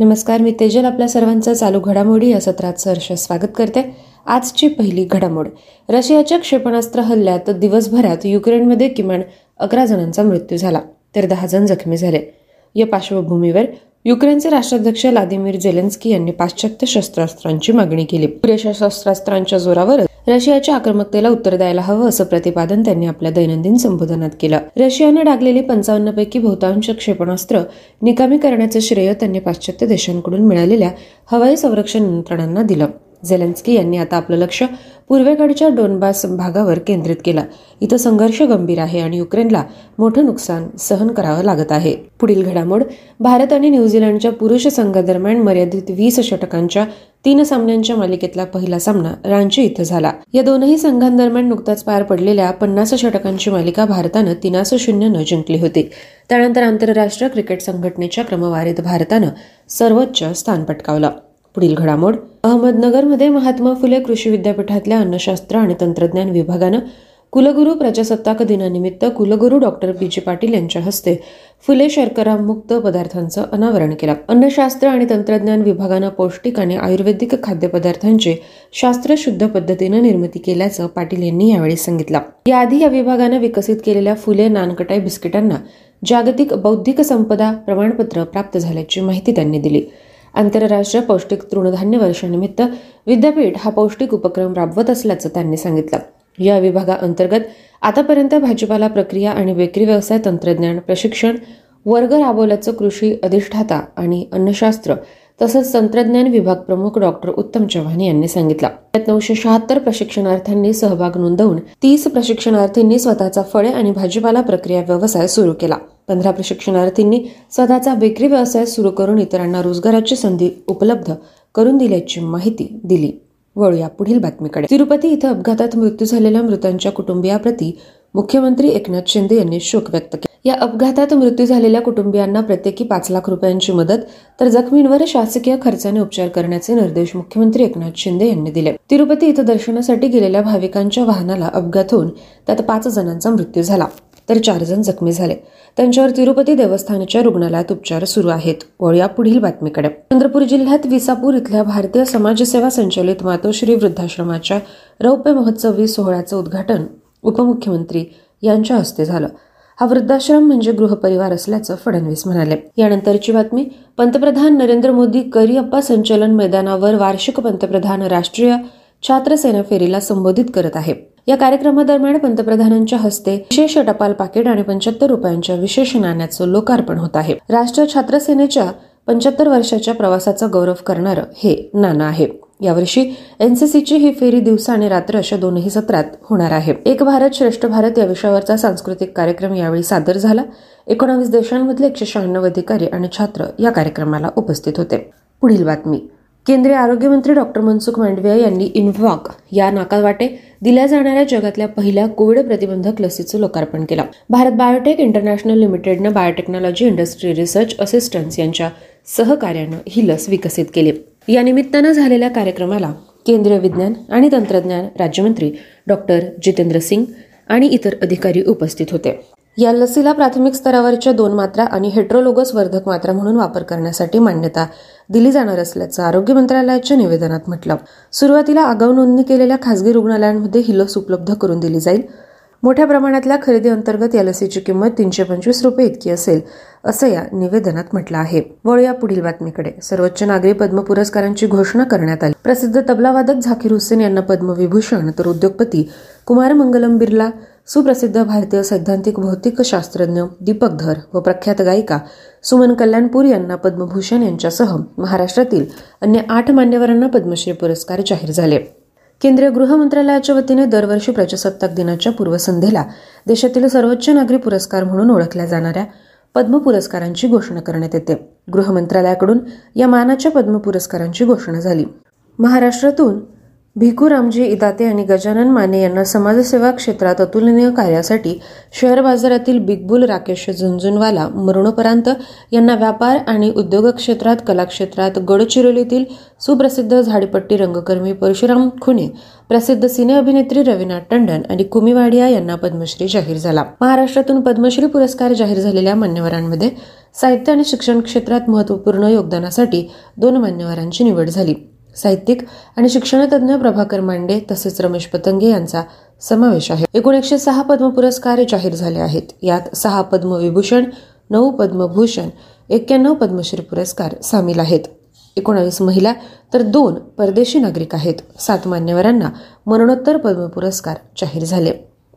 नमस्कार मी तेजल आपल्या सर्वांचं चालू घडामोडी या सत्रात सहर्ष स्वागत करते. आजची पहिली घडामोड. रशियाच्या क्षेपणास्त्र हल्ल्यात दिवसभरात युक्रेनमध्ये किमान अकरा जणांचा मृत्यू झाला तर दहा जण जखमी झाले. या पार्श्वभूमीवर युक्रेनचे राष्ट्राध्यक्ष व्लादिमीर झेलेन्स्की यांनी पाश्चात्य शस्त्रास्त्रांची मागणी केली. पुरेशा शस्त्रास्त्रांच्या जोरावर रशियाच्या आक्रमकतेला उत्तर द्यायला हवं असं प्रतिपादन त्यांनी आपल्या दैनंदिन संबोधनात केलं. रशियानं डागलेली पंचावन्न पैकी बहुतांश क्षेपणास्त्र निकामी करण्याचं श्रेय त्यांनी पाश्चात्य देशांकडून मिळालेल्या हवाई संरक्षण यंत्रणांना दिलं. झेलेन्स्की यांनी आता आपलं लक्ष पूर्वेकडच्या डोनबास भागावर केंद्रित केलं. इथं संघर्ष गंभीर आहे आणि युक्रेनला मोठं नुकसान सहन करावं लागत आहे. पुढील घडामोड भारत आणि न्यूझीलंडच्या पुरुष संघादरम्यान मर्यादित वीस षटकांच्या तीन सामन्यांच्या मालिकेतला पहिला सामना रांची इथं झाला. या दोनही संघांदरम्यान नुकताच पार पडलेल्या पन्नास षटकांची मालिका भारतानं तीनास शून्यनं जिंकली होती. त्यानंतर आंतरराष्ट्रीय क्रिकेट संघटनेच्या क्रमवारीत भारतानं सर्वोच्च स्थान पटकावलं. पुढील घडामोड. अहमदनगरमध्ये महात्मा फुले कृषी विद्यापीठातल्या अन्नशास्त्र आणि तंत्रज्ञान विभागानं कुलगुरू प्रजासत्ताक दिनानिमित्त कुलगुरू डॉक्टर पी जी पाटील यांच्या हस्ते फुले शर्करा मुक्त पदार्थांचं अनावरण केलं. अन्नशास्त्र आणि तंत्रज्ञान विभागानं पौष्टिक आणि आयुर्वेदिक खाद्यपदार्थांची शास्त्रशुद्ध पद्धतीनं निर्मिती केल्याचं पाटील यांनी यावेळी सांगितलं. याआधी या विभागानं विकसित केलेल्या फुले नानकटाई बिस्किटांना जागतिक बौद्धिक संपदा प्रमाणपत्र प्राप्त झाल्याची माहिती त्यांनी दिली. आंतरराष्ट्रीय पौष्टिक तृणधान्य वर्षानिमित्त विद्यापीठ हा पौष्टिक उपक्रम राबवत असल्याचं त्यांनी सांगितलं. या विभागाअंतर्गत आतापर्यंत भाजीपाला प्रक्रिया आणि बेकरी व्यवसाय तंत्रज्ञान प्रशिक्षण वर्ग राबवल्याचं कृषी अधिष्ठाता आणि अन्नशास्त्र तसंच तंत्रज्ञान विभाग प्रमुख डॉक्टर उत्तम चव्हाण यांनी सांगितलं. त्यात नऊशे शहात्तर प्रशिक्षणार्थ्यांनी सहभाग नोंदवून तीस प्रशिक्षणार्थींनी स्वतःचा फळे आणि भाजीपाला प्रक्रिया व्यवसाय सुरू केला. पंधरा प्रशिक्षणार्थींनी स्वतःचा बेकरी व्यवसाय सुरू करून इतरांना रोजगाराची संधी उपलब्ध करून दिल्याची माहिती दिली. वळूया पुढील बातमीकडे. तिरुपती इथं अपघातात मृत्यू झालेल्या मृतांच्या कुटुंबियाप्रती मुख्यमंत्री एकनाथ शिंदे यांनी शोक व्यक्त केला. या अपघातात मृत्यू झालेल्या कुटुंबियांना प्रत्येकी पाच लाख रुपयांची मदत तर जखमींवर शासकीय खर्चाने उपचार करण्याचे निर्देश मुख्यमंत्री एकनाथ शिंदे यांनी दिले. तिरुपती इथं दर्शनासाठी गेलेल्या भाविकांच्या वाहनाला अपघात होऊन त्यात पाच जणांचा मृत्यू झाला. तर चार जण जखमी झाले. त्यांच्यावर तिरुपती देवस्थानच्या रुग्णालयात उपचार सुरू आहेत. वळूया पुढील बातमीकडे. चंद्रपूर जिल्ह्यात विसापूर इथल्या भारतीय समाजसेवा संचलित मातोश्री वृद्धाश्रमाच्या रौप्य महोत्सवी सोहळ्याचं उद्घाटन उपमुख्यमंत्री यांच्या हस्ते झालं. हा वृद्धाश्रम म्हणजे गृहपरिवार असल्याचं फडणवीस म्हणाले. यानंतरची बातमी पंतप्रधान नरेंद्र मोदी करिअप्पा संचलन मैदानावर वार्षिक पंतप्रधान राष्ट्रीय छात्रसेना फेरीला संबोधित करत आहे. या कार्यक्रमादरम्यान पंतप्रधानांच्या हस्ते विशेष टपाल पाकिट आणि पंच्याहत्तर रुपयांच्या विशेष नाण्याचं लोकार्पण होत आहे. राष्ट्रीय छात्र सेनेच्या पंच्याहत्तर वर्षाच्या प्रवासाचा गौरव करणारं हे नाणं आहे. यावर्षी एनसीसीची ही फेरी दिवसा आणि रात्र अशा दोनही सत्रात होणार आहे. एक भारत श्रेष्ठ भारत या विषयावरचा सांस्कृतिक कार्यक्रम यावेळी सादर झाला. एकोणावीस देशांमधले एकशे शहाण्णव अधिकारी आणि छात्र या कार्यक्रमाला उपस्थित होते. पुढील बातमी. केंद्रीय आरोग्यमंत्री डॉक्टर मनसुख मांडविया यांनी इन्व्हॉक या नाकावाटे दिल्या जाणाऱ्या जगातल्या पहिल्या कोविड प्रतिबंधक लसीचं लोकार्पण केलं. भारत बायोटेक इंटरनॅशनल लिमिटेडनं बायोटेक्नॉलॉजी इंडस्ट्री रिसर्च असिस्टन्स यांच्या सहकार्यानं ही लस विकसित केली. या निमित्तानं झालेल्या कार्यक्रमाला केंद्रीय विज्ञान आणि तंत्रज्ञान राज्यमंत्री डॉक्टर जितेंद्र सिंग आणि इतर अधिकारी उपस्थित होते. या लसीला प्राथमिक स्तरावरच्या दोन मात्रा आणि हेट्रोलोगस वर्धक मात्रा म्हणून वापर करण्यासाठी मान्यता दिली जाणार असल्याचं आरोग्य मंत्रालयाच्या निवेदनात म्हटलं. सुरुवातीला आगाऊ नोंदणी केलेल्या खासगी रुग्णालयांमध्ये ही लस उपलब्ध करून दिली जाईल. मोठ्या प्रमाणातल्या खरेदी अंतर्गत या लसीची किंमत तीनशे पंचवीस रुपये इतकी असेल असं या निवेदनात म्हटलं आहे. वळूया पुढील बातमीकडे. सर्वोच्च नागरी पद्म पुरस्कारांची घोषणा करण्यात आली. प्रसिद्ध तबलावादक झाकीर हुसेन यांना पद्मविभूषण तर उद्योगपती कुमार मंगलम बिर्ला सुप्रसिद्ध भारतीय सैद्धांतिक भौतिक शास्त्रज्ञ दीपक धर व प्रख्यात गायिका सुमन कल्याणपूर यांना पद्मभूषण यांच्यासह महाराष्ट्रातील अन्य आठ मान्यवरांना पद्मश्री पुरस्कार जाहीर झाले. केंद्रीय गृहमंत्रालयाच्या वतीने दरवर्षी प्रजासत्ताक दिनाच्या पूर्वसंध्येला देशातील सर्वोच्च नागरी पुरस्कार म्हणून ओळखल्या जाणाऱ्या पद्म पुरस्कारांची घोषणा करण्यात येते. गृह मंत्रालयाकडून या मानाच्या पद्म पुरस्कारांची घोषणा झाली. महाराष्ट्रातून भिकू रामजी इदाते आणि गजानन माने यांना समाजसेवा क्षेत्रात अतुलनीय कार्यासाठी शेअर बाजारातील बिगबुल राकेश झुंझुनवाला मरणोपरांत यांना व्यापार आणि उद्योग क्षेत्रात कलाक्षेत्रात गडचिरोलीतील सुप्रसिद्ध झाडीपट्टी रंगकर्मी परशुराम खुने प्रसिद्ध सिने अभिनेत्री रवीनाथ टंडन आणि कुमिवाडिया यांना पद्मश्री जाहीर झाला. महाराष्ट्रातून पद्मश्री पुरस्कार जाहीर झालेल्या मान्यवरांमध्ये साहित्य आणि शिक्षण क्षेत्रात महत्त्वपूर्ण योगदानासाठी दोन मान्यवरांची निवड झाली. साहित्यिक आणि शिक्षणतज्ञ प्रभाकर मांडे तसेच रमेश पतंगे यांचा समावेश आहे. एकूण एकशे सहा पद्म पुरस्कार जाहीर झाले आहेत. यात सहा पद्मविभूषण नऊ पद्मभूषण एक्क्याण्णव पद्मश्री पुरस्कार सामील आहेत. एकोणावीस महिला तर दोन परदेशी नागरिक आहेत. सात मान्यवरांना मरणोत्तर पद्म पुरस्कार जाहीर झाले.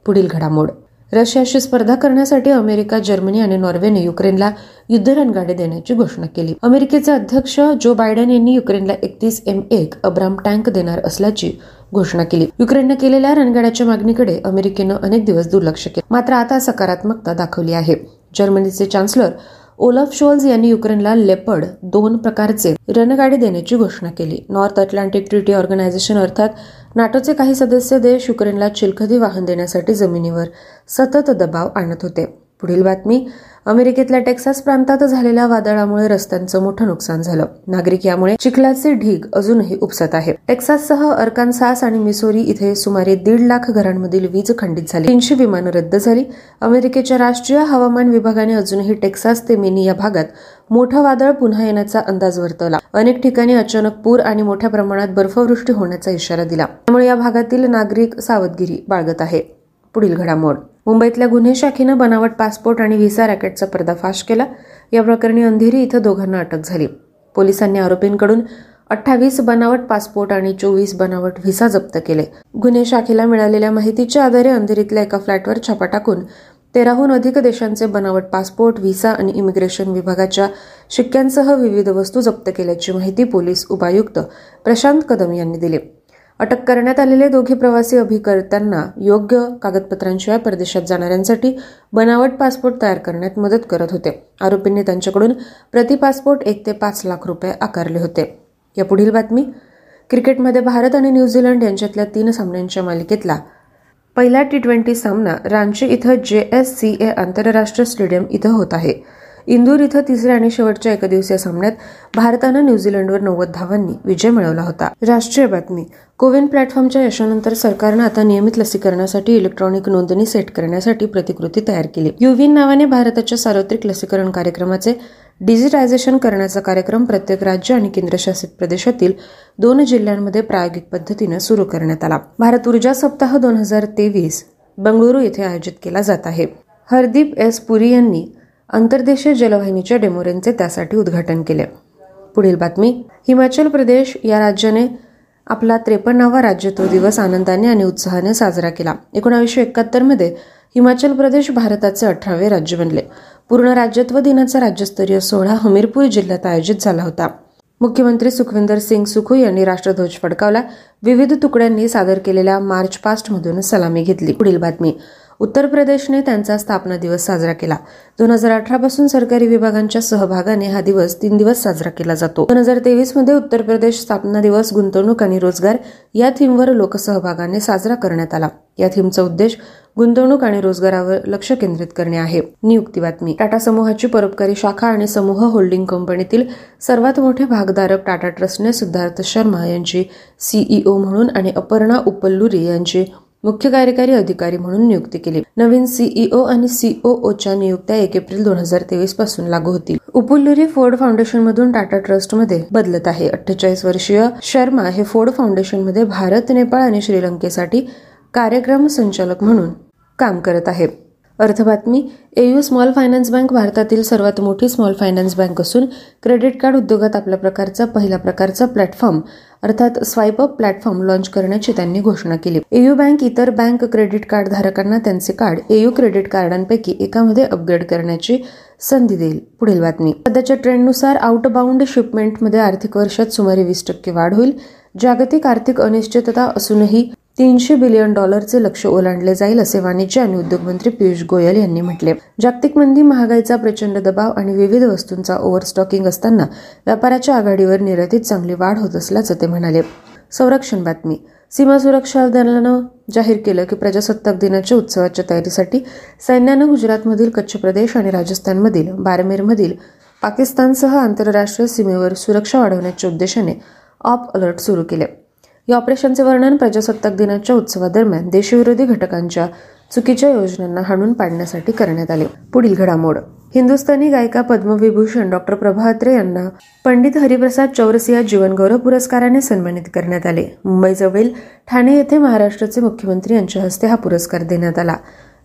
पुढील घडामोड. रशियाशी स्पर्धा करण्यासाठी अमेरिका जर्मनी आणि नॉर्वेने युक्रेनला युद्ध रणगाडे देण्याची घोषणा केली. अमेरिकेचे अध्यक्ष जो बायडन यांनी युक्रेनला एकतीस एम एक अब्राम टँक देणार असल्याची घोषणा केली. युक्रेननं केलेल्या रणगाड्याच्या मागणीकडे अमेरिकेनं अनेक दिवस दुर्लक्ष केले. मात्र आता सकारात्मकता दाखवली आहे. जर्मनीचे चान्सलर ओलफ शोल्स यांनी युक्रेनला लेपर्ड दोन प्रकारचे रणगाडे देण्याची घोषणा केली. नॉर्थ अटलांटिक ट्रिटी ऑर्गनायझेशन अर्थात नाटोचे काही सदस्य देश युक्रेनला चिलखती वाहन देण्यासाठी जमिनीवर सतत दबाव आणत होते. पुढील बातमी. अमेरिकेतल्या टेक्सास प्रांतात झालेल्या वादळामुळे रस्त्यांचं मोठं नुकसान झालं. नागरिक यामुळे चिखलाचे ढीग अजूनही उपसत आहे टेक्साससह अर्कानसास आणि मिसोरी इथे सुमारे दीड लाख घरांमधील वीज खंडित झाली. तीनशे विमानं रद्द झाली. अमेरिकेच्या राष्ट्रीय हवामान विभागाने अजूनही टेक्सास ते मिनी या भागात मोठं वादळ पुन्हा येण्याचा अंदाज वर्तवला. अनेक ठिकाणी अचानक पूर आणि मोठ्या प्रमाणात बर्फवृष्टी होण्याचा इशारा दिला. त्यामुळे या भागातील नागरिक सावधगिरी बाळगत आहे पुढील घडामोड. मुंबईतल्या गुन्हे शाखेनं बनावट पासपोर्ट आणि व्हिसा रॅकेटचा पर्दाफाश केला. या प्रकरणी अंधेरी इथं दोघांना अटक झाली. पोलिसांनी आरोपींकडून अठ्ठावीस बनावट पासपोर्ट आणि चोवीस बनावट व्हिसा जप्त केले. गुन्हे शाखेला मिळालेल्या माहितीच्या आधारे अंधेरीतल्या एका फ्लॅटवर छापा टाकून तेराहून अधिक देशांचे बनावट पासपोर्ट व्हिसा आणि इमिग्रेशन विभागाच्या शिक्क्यांसह विविध वस्तू जप्त केल्याची माहिती पोलीस उपायुक्त प्रशांत कदम यांनी दिली. अटक करण्यात आलेले दोघे प्रवासी अभिकर्त्यांना योग्य कागदपत्रांशिवाय परदेशात जाणाऱ्यांसाठी बनावट पासपोर्ट तयार करण्यात मदत करत होते. आरोपींनी त्यांच्याकडून प्रति पासपोर्ट एक ते पाच लाख रुपये आकारले होते. या पुढील बातमी. क्रिकेटमध्ये भारत आणि न्यूझीलंड यांच्यातल्या तीन सामन्यांच्या मालिकेतला पहिला टी ट्वेंटी सामना रांची इथं जे एस सी ए आंतरराष्ट्रीय स्टेडियम इथं होत आहे. इंदूर इथं तिसऱ्या आणि शेवटच्या एकदिवसीय सामन्यात भारतानं न्यूझीलंडवर नव्वद धावांनी विजय मिळवला होता. राष्ट्रीय बातमी. कोविन प्लॅटफॉर्मच्या यशानंतर सरकारनं आता नियमित लसीकरणासाठी इलेक्ट्रॉनिक नोंदणी सेट करण्यासाठी प्रतिकृती तयार केली. युविन नावाने भारताच्या सार्वत्रिक लसीकरण कार्यक्रमाचे डिजिटायझेशन करण्याचा कार्यक्रम प्रत्येक राज्य आणि केंद्रशासित प्रदेशातील दोन जिल्ह्यांमध्ये प्रायोगिक पद्धतीनं सुरू करण्यात आला. भारत ऊर्जा सप्ताह दोन हजार तेवीस बंगळुरू येथे आयोजित केला जात आहे. हरदीप एस पुरी यांनी आंतरदेशीय जलवाहिनीच्या डेमोरेनचे त्यासाठी उद्घाटन केले. पुढील बातमी हिमाचल प्रदेश या राज्याने आपला त्रेपन्नावा राज्यत्व दिवस आनंदाने आणि उत्साहाने साजरा केला. एकोणावीसशे एकाहत्तरमध्ये हिमाचल प्रदेश भारताचे अठरावे राज्य बनले. पूर्ण राज्यत्व दिनाचा राज्यस्तरीय सोहळा हमीरपूर जिल्ह्यात आयोजित झाला होता. मुख्यमंत्री सुखविंदर सिंग सुखू यांनी राष्ट्रध्वज फडकावला. विविध तुकड्यांनी सादर केलेल्या मार्च पास्टमधून सलामी घेतली. पुढील बातमी उत्तर प्रदेशने त्यांचा स्थापना दिवस साजरा केला. दोन हजार अठरापासून सरकारी विभागांच्या सहभागाने हा दिवस तीन दिवस साजरा केला जातो. दोन हजार तेवीसमध्ये उत्तर प्रदेश स्थापना दिवस गुंतवणूक आणि रोजगार या थीमवर लोकसहभागाने साजरा करण्यात आला. या थीमचा उद्देश गुंतवणूक आणि रोजगारावर लक्ष केंद्रित करणे आहे. नियुक्ती बातमी. टाटा समूहाची परोपकारी शाखा आणि समूह होल्डिंग कंपनीतील सर्वात मोठे भागधारक टाटा ट्रस्टने सिद्धार्थ शर्मा यांची सीईओ म्हणून आणि अपर्णा उपल्लुरी यांची मुख्य कार्यकारी अधिकारी म्हणून नियुक्ती केली. नवीन सीईओ आणि सीओओच्या नियुक्त्या एक एप्रिल दोन हजार तेवीसपासून लागू होतील. उपुल्लुरी फोर्ड फाउंडेशन मधून टाटा ट्रस्टमध्ये बदलत आहे. अठ्ठेचाळीस वर्षीय शर्मा हे फोर्ड फाउंडेशनमध्ये भारत नेपाळ आणि श्रीलंकेसाठी कार्यक्रम संचालक म्हणून काम करत आहे अर्थबातमी एयू स्मॉल फायनान्स बँक भारतातील सर्वात मोठी स्मॉल फायनान्स बँक असून क्रेडिट कार्ड उद्योगात आपल्या प्रकारचा पहिला प्रकारचा प्लॅटफॉर्म अर्थात स्वाईप अप प्लॅटफॉर्म लॉन्च करण्याची त्यांनी घोषणा केली. एयू बँक इतर बँक क्रेडिट कार्ड धारकांना त्यांचे कार्ड एयू क्रेडिट कार्डांपैकी एकामध्ये अपग्रेड करण्याची संधी देईल. पुढील बातमी. सध्याच्या ट्रेंडनुसार आउटबाउंड शिपमेंटमध्ये आर्थिक वर्षात सुमारे वीस टक्के वाढ होईल. जागतिक आर्थिक अनिश्चितता असूनही तीनशे बिलियन डॉलरचे लक्ष ओलांडले जाईल असे वाणिज्य आणि उद्योग मंत्री पियुष गोयल यांनी म्हटले. जागतिक मंदी महागाईचा प्रचंड दबाव आणि विविध वस्तूंचा ओव्हरस्टॉकिंग असताना व्यापाराच्या आघाडीवर निर्यातीत चांगली वाढ होत असल्याचं ते म्हणाले. संरक्षण बातमी. सीमा सुरक्षा दलानं जाहीर केलं की प्रजासत्ताक दिनाच्या उत्सवाच्या तयारीसाठी सैन्यानं गुजरातमधील कच्छ प्रदेश आणि राजस्थानमधील बारमेरमधील पाकिस्तानसह आंतरराष्ट्रीय सीमेवर सुरक्षा वाढवण्याच्या उद्देशाने ऑप अलर्ट सुरू केले. या ऑपरेशनचे वर्णन प्रजासत्ताक दिनाच्या उत्सवादरम्यान देशविरोधी घटकांच्या चुकीच्या योजनांना हाणून पाडण्यासाठी करण्यात आले. पुढील घडामोड. हिंदुस्थानी गायिका पद्मविभूषण डॉक्टर प्रभा अत्रे यांना पंडित हरिप्रसाद चौरसिया जीवनगौरव पुरस्काराने सन्मानित करण्यात आले. मुंबईजवळील ठाणे येथे महाराष्ट्राचे मुख्यमंत्री यांच्या हस्ते हा पुरस्कार देण्यात आला.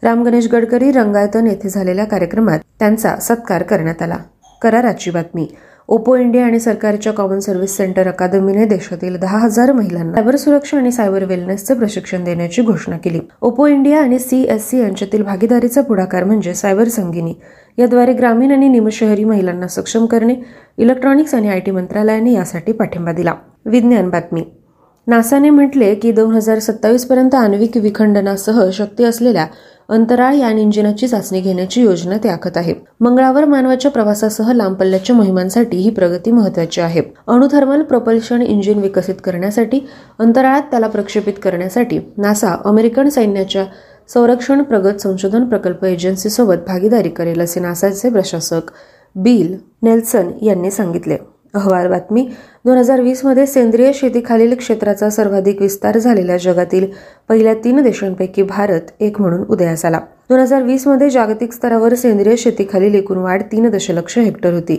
राम गणेश गडकरी रंगायतन येथे झालेल्या कार्यक्रमात त्यांचा सत्कार करण्यात आला. कराराची बातमी. ओपो इंडिया आणि सरकारच्या कॉमन सर्व्हिस सेंटर अकादमीने देशातील दहा हजार महिलांना सायबर सुरक्षा आणि सायबर वेलनेसचे प्रशिक्षण देण्याची घोषणा केली. ओपो इंडिया आणि सी एस सी यांच्यातील भागीदारीचा पुढाकार म्हणजे सायबर संगिनी. याद्वारे ग्रामीण आणि निमशहरी महिलांना सक्षम करणे इलेक्ट्रॉनिक्स आणि आय टी मंत्रालयाने यासाठी पाठिंबा दिला. विज्ञान बातमी. नासाने म्हटले की दोन हजार सत्तावीस पर्यंत आण्विक विखंडनासह शक्ती असलेल्या अंतराळ यान इंजिनाची चाचणी घेण्याची योजना ते आखत आहे. मंगळावर मानवाच्या प्रवासासह लांब पल्ल्याच्या मोहिमांसाठी ही प्रगती महत्वाची आहे. अणुथर्मल प्रोपल्शन इंजिन विकसित करण्यासाठी अंतराळात त्याला प्रक्षेपित करण्यासाठी नासा अमेरिकन सैन्याच्या संरक्षण प्रगत संशोधन प्रकल्प एजन्सीसोबत भागीदारी करेल असे नासाचे प्रशासक बिल नेल्सन यांनी सांगितले. अहवाल बातमी. दोन हजार वीसमध्ये सेंद्रिय शेतीखालील क्षेत्राचा सर्वाधिक विस्तार झालेल्या जगातील पहिल्या तीन देशांपैकी भारत एक म्हणून उदयास आला. दोन हजार वीसमध्ये जागतिक स्तरावर सेंद्रिय शेतीखालील एकूण वाढ तीन दशलक्ष हेक्टर होती.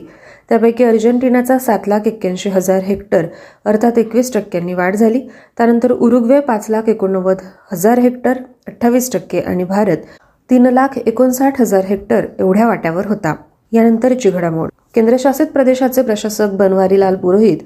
त्यापैकी अर्जेंटिनाचा सात लाख एक्क्याऐंशी हजार हेक्टर अर्थात एकवीस टक्क्यांनी वाढ झाली. त्यानंतर उरुग्वे पाच लाख एकोणनव्वद हजार हेक्टर अठ्ठावीस टक्के आणि भारत तीन लाख एकोणसाठ हजार हेक्टर एवढ्या वाट्यावर होता. यानंतरची घडामोड केंद्रशासित प्रदेशाचे प्रशासक बनवारीलाल पुरोहित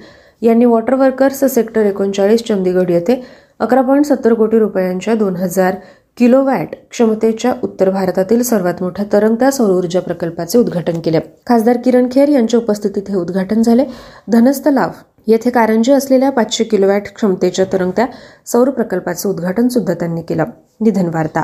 यांनी वॉटर वर्कर्स सेक्टर एकोणचाळीस चंदीगड येथे अकरा पॉईंट सत्तर कोटी रुपयांच्या दोन हजार किलोवॅट क्षमतेच्या उत्तर भारतातील सर्वात मोठ्या तरंगत्या सौर ऊर्जा प्रकल्पाचे उद्घाटन केले. खासदार किरण खेर यांच्या उपस्थितीत हे उद्घाटन झाले. धनस्थ लाभ येथे कारंजी असलेल्या पाचशे किलोवॅट क्षमतेच्या तरंगत्या सौर प्रकल्पाचे उद्घाटन सुद्धा त्यांनी केलं. निधन वार्ता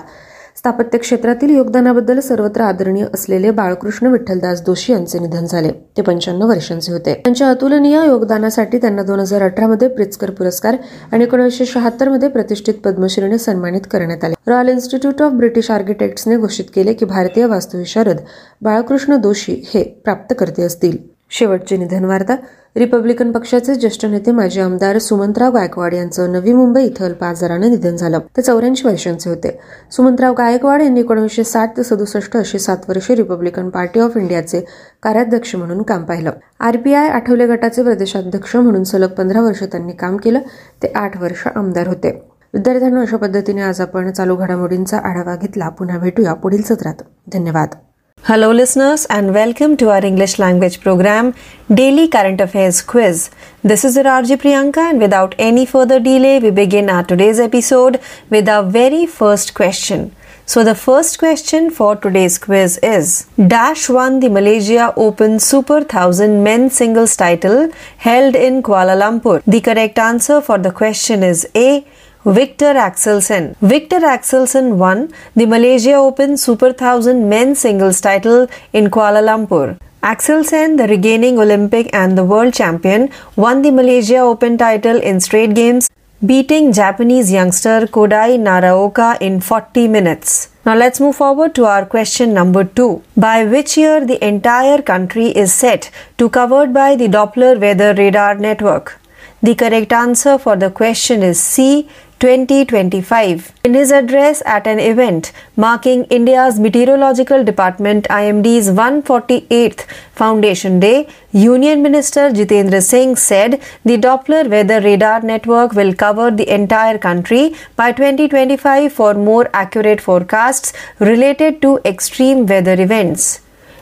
स्थापत्य क्षेत्रातील योगदानाबद्दल सर्वत्र आदरणीय असलेले बाळकृष्ण विठ्ठलदास जोशी यांचे निधन झाले. ते पंच्याण्णव वर्षांचे होते. त्यांच्या अतुलनीय योगदानासाठी त्यांना दोन हजार अठरामध्ये मध्ये पुरस्कार आणि एकोणीसशे शहात्तरमध्ये प्रतिष्ठित पद्मश्रीने सन्मानित करण्यात आले. रॉयल इन्स्टिट्यूट ऑफ ब्रिटिश आर्किटेक्ट्सने घोषित केले की भारतीय वास्तुविशारद बाळकृष्ण दोशी हे प्राप्तकर्ते असतील. शेवटची निधन वार्ता रिपब्लिकन पक्षाचे ज्येष्ठ नेते माजी आमदार सुमंतराव गायकवाड यांचं नवी मुंबई इथं अल्प आजारानं निधन झालं. ते चौऱ्याऐंशी वर्षांचे होते. सुमंतराव गायकवाड यांनी एकोणीसशे साठ ते सदुसष्ट अशी सात वर्षे रिपब्लिकन पार्टी ऑफ इंडियाचे कार्याध्यक्ष म्हणून काम पाहिलं. आरपीआय आठवले गटाचे प्रदेशाध्यक्ष म्हणून सलग पंधरा वर्ष त्यांनी काम केलं. ते आठ वर्ष आमदार होते. विद्यार्थ्यांना अशा पद्धतीने आज आपण चालू घडामोडींचा आढावा घेतला. पुन्हा भेटूया पुढील सत्रात. धन्यवाद. Hello, listeners, and welcome to our English language program, Daily Current Affairs Quiz. This is RJ Priyanka, and without any further delay, we begin our today's episode with our very first question. So, the first question for today's quiz is Dash won the Malaysia Open Super 1000 men's singles title held in Kuala Lumpur. The correct answer for the question is A. Victor Axelsen. Victor Axelsen won the Malaysia Open Super 1000 men's singles title in Kuala Lumpur. Axelsen, the regaining Olympic and the world champion, won the Malaysia Open title in straight games, beating Japanese youngster Kodai Naraoka in 40 minutes. Now let's move forward to our question number 2. By which year the entire country is set to covered by the Doppler weather radar network? The correct answer for the question is C 2025. In his address at an event marking India's Meteorological Department IMD's 148th Foundation Day, Union Minister Jitendra Singh said the Doppler weather radar network will cover the entire country by 2025 for more accurate forecasts related to extreme weather events.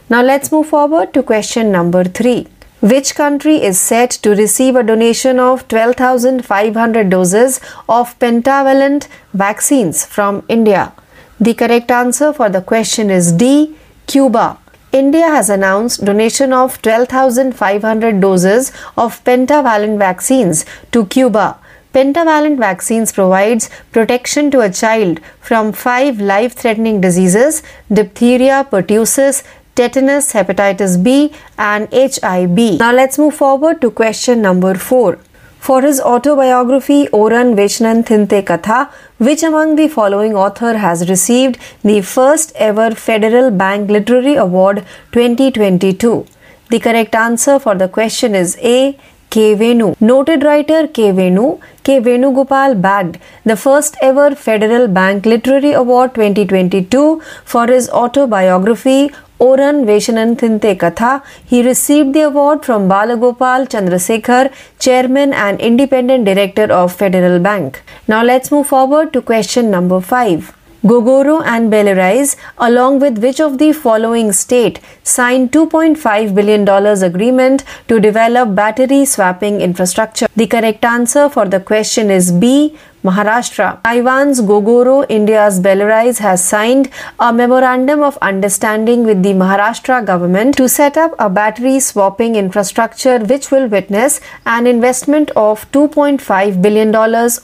Now let's move forward to question number 3. Which country is set to receive a donation of 12,500 doses of pentavalent vaccines from India? The correct answer for the question is D. Cuba. India has announced donation of 12,500 doses of pentavalent vaccines to Cuba. Pentavalent vaccines provides protection to a child from five life-threatening diseases: diphtheria, pertussis, tetanus, hepatitis B, and HIB. Now let's move forward to question number 4. For his autobiography Oran Veshnan Thinte Katha, which among the following author has received the first ever Federal Bank Literary Award 2022? The correct answer for the question is A. K. Venu. Noted writer K. Venu, K. Venugopal bagged the first ever Federal Bank Literary Award 2022 for his autobiography Oran Veshananthinte Katha, he received the award from Balagopal Chandrasekhar, Chairman and Independent Director of Federal Bank. Now let's move forward to question number 5. Gogoro and Belarise, along with which of the following state signed $2.5 billion agreement to develop battery swapping infrastructure? The correct answer for the question is B. Maharashtra. Taiwan's Gogoro, India's Belarise has signed a memorandum of understanding with the Maharashtra government to set up a battery swapping infrastructure which will witness an investment of $2.5 billion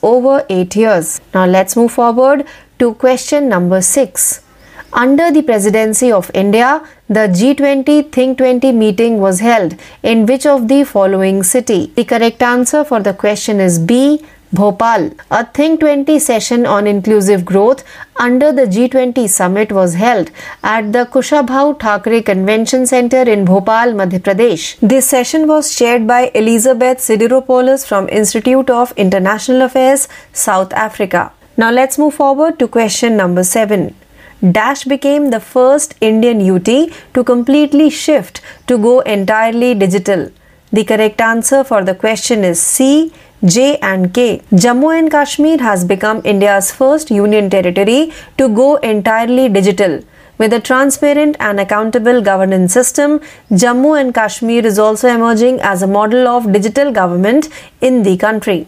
over 8 years. Now let's move forward to question number 6. Under the presidency of India, the G20 Think 20 meeting was held in which of the following city? The correct answer for the question is B. Bhopal. A Think 20 session on inclusive growth under the G20 summit was held at the Kushabhau Thackeray Convention Center in Bhopal, Madhya Pradesh. This session was chaired by Elizabeth Sidiropoulos from Institute of International Affairs, South Africa. Now let's move forward to question number 7. Dash became the first Indian UT to completely shift to go entirely digital. The correct answer for the question is C. J and K. Jammu and Kashmir has become India's first union territory to go entirely digital. With a transparent and accountable governance system, Jammu and Kashmir is also emerging as a model of digital government in the country.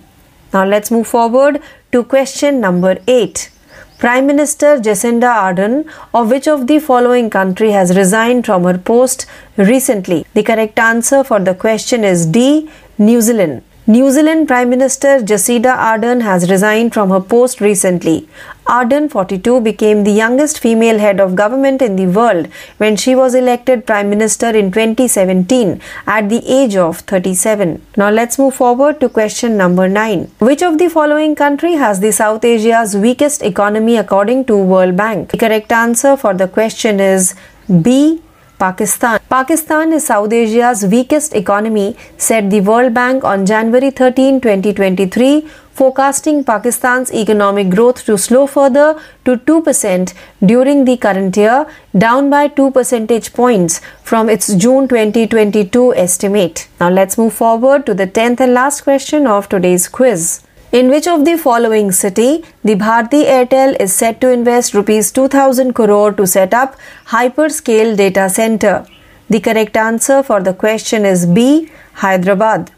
Now let's move forward to question number 8. Prime Minister Jacinda Ardern of which of the following country has resigned from her post recently? The correct answer for the question is D. New Zealand. New Zealand Prime Minister Jacinda Ardern has resigned from her post recently. Ardern, 42, became the youngest female head of government in the world when she was elected Prime Minister in 2017 at the age of 37. Now let's move forward to question number 9. Which of the following country has the South Asia's weakest economy according to World Bank? The correct answer for the question is B. Pakistan. Pakistan is South Asia's weakest economy, said the World Bank on January 13, 2023, forecasting Pakistan's economic growth to slow further to 2% during the current year, down by 2 percentage points from its June 2022 estimate. Now let's move forward to the 10th and last question of today's quiz. In which of the following city the Bharti Airtel is set to invest rupees 2000 crore to set up hyperscale data center? The correct answer for the question is B. Hyderabad.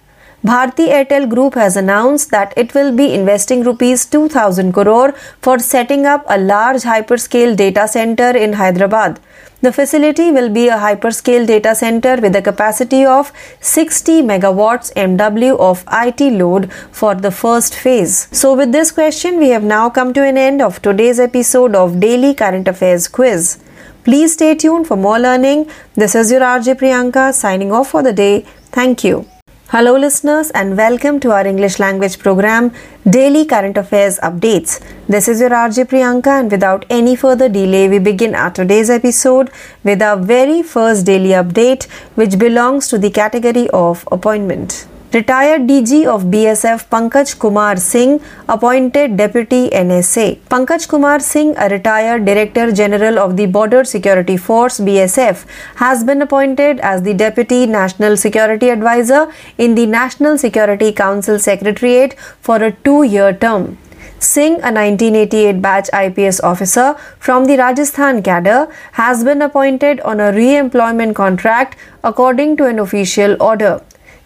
Bharti Airtel Group has announced that it will be investing rupees 2000 crore for setting up a large hyperscale data center in Hyderabad. The facility will be a hyperscale data center with a capacity of 60 megawatts MW of IT load for the first phase. So with this question we have now come to an end of today's episode of Daily Current Affairs Quiz. Please stay tuned for more learning. This is your RJ Priyanka signing off for the day. Thank you. Hello, listeners, and welcome to our English language program, Daily Current Affairs Updates. This is your RJ Priyanka, and without any further delay, we begin our today's episode with our very first daily update, which belongs to the category of appointment. Retired DG of BSF Pankaj Kumar Singh appointed Deputy NSA. Pankaj Kumar Singh, a retired Director General of the Border Security Force BSF, has been appointed as the Deputy National Security Advisor in the National Security Council Secretariat for a two-year term. Singh, a 1988 batch IPS officer from the Rajasthan cadre, has been appointed on a re-employment contract according to an official order.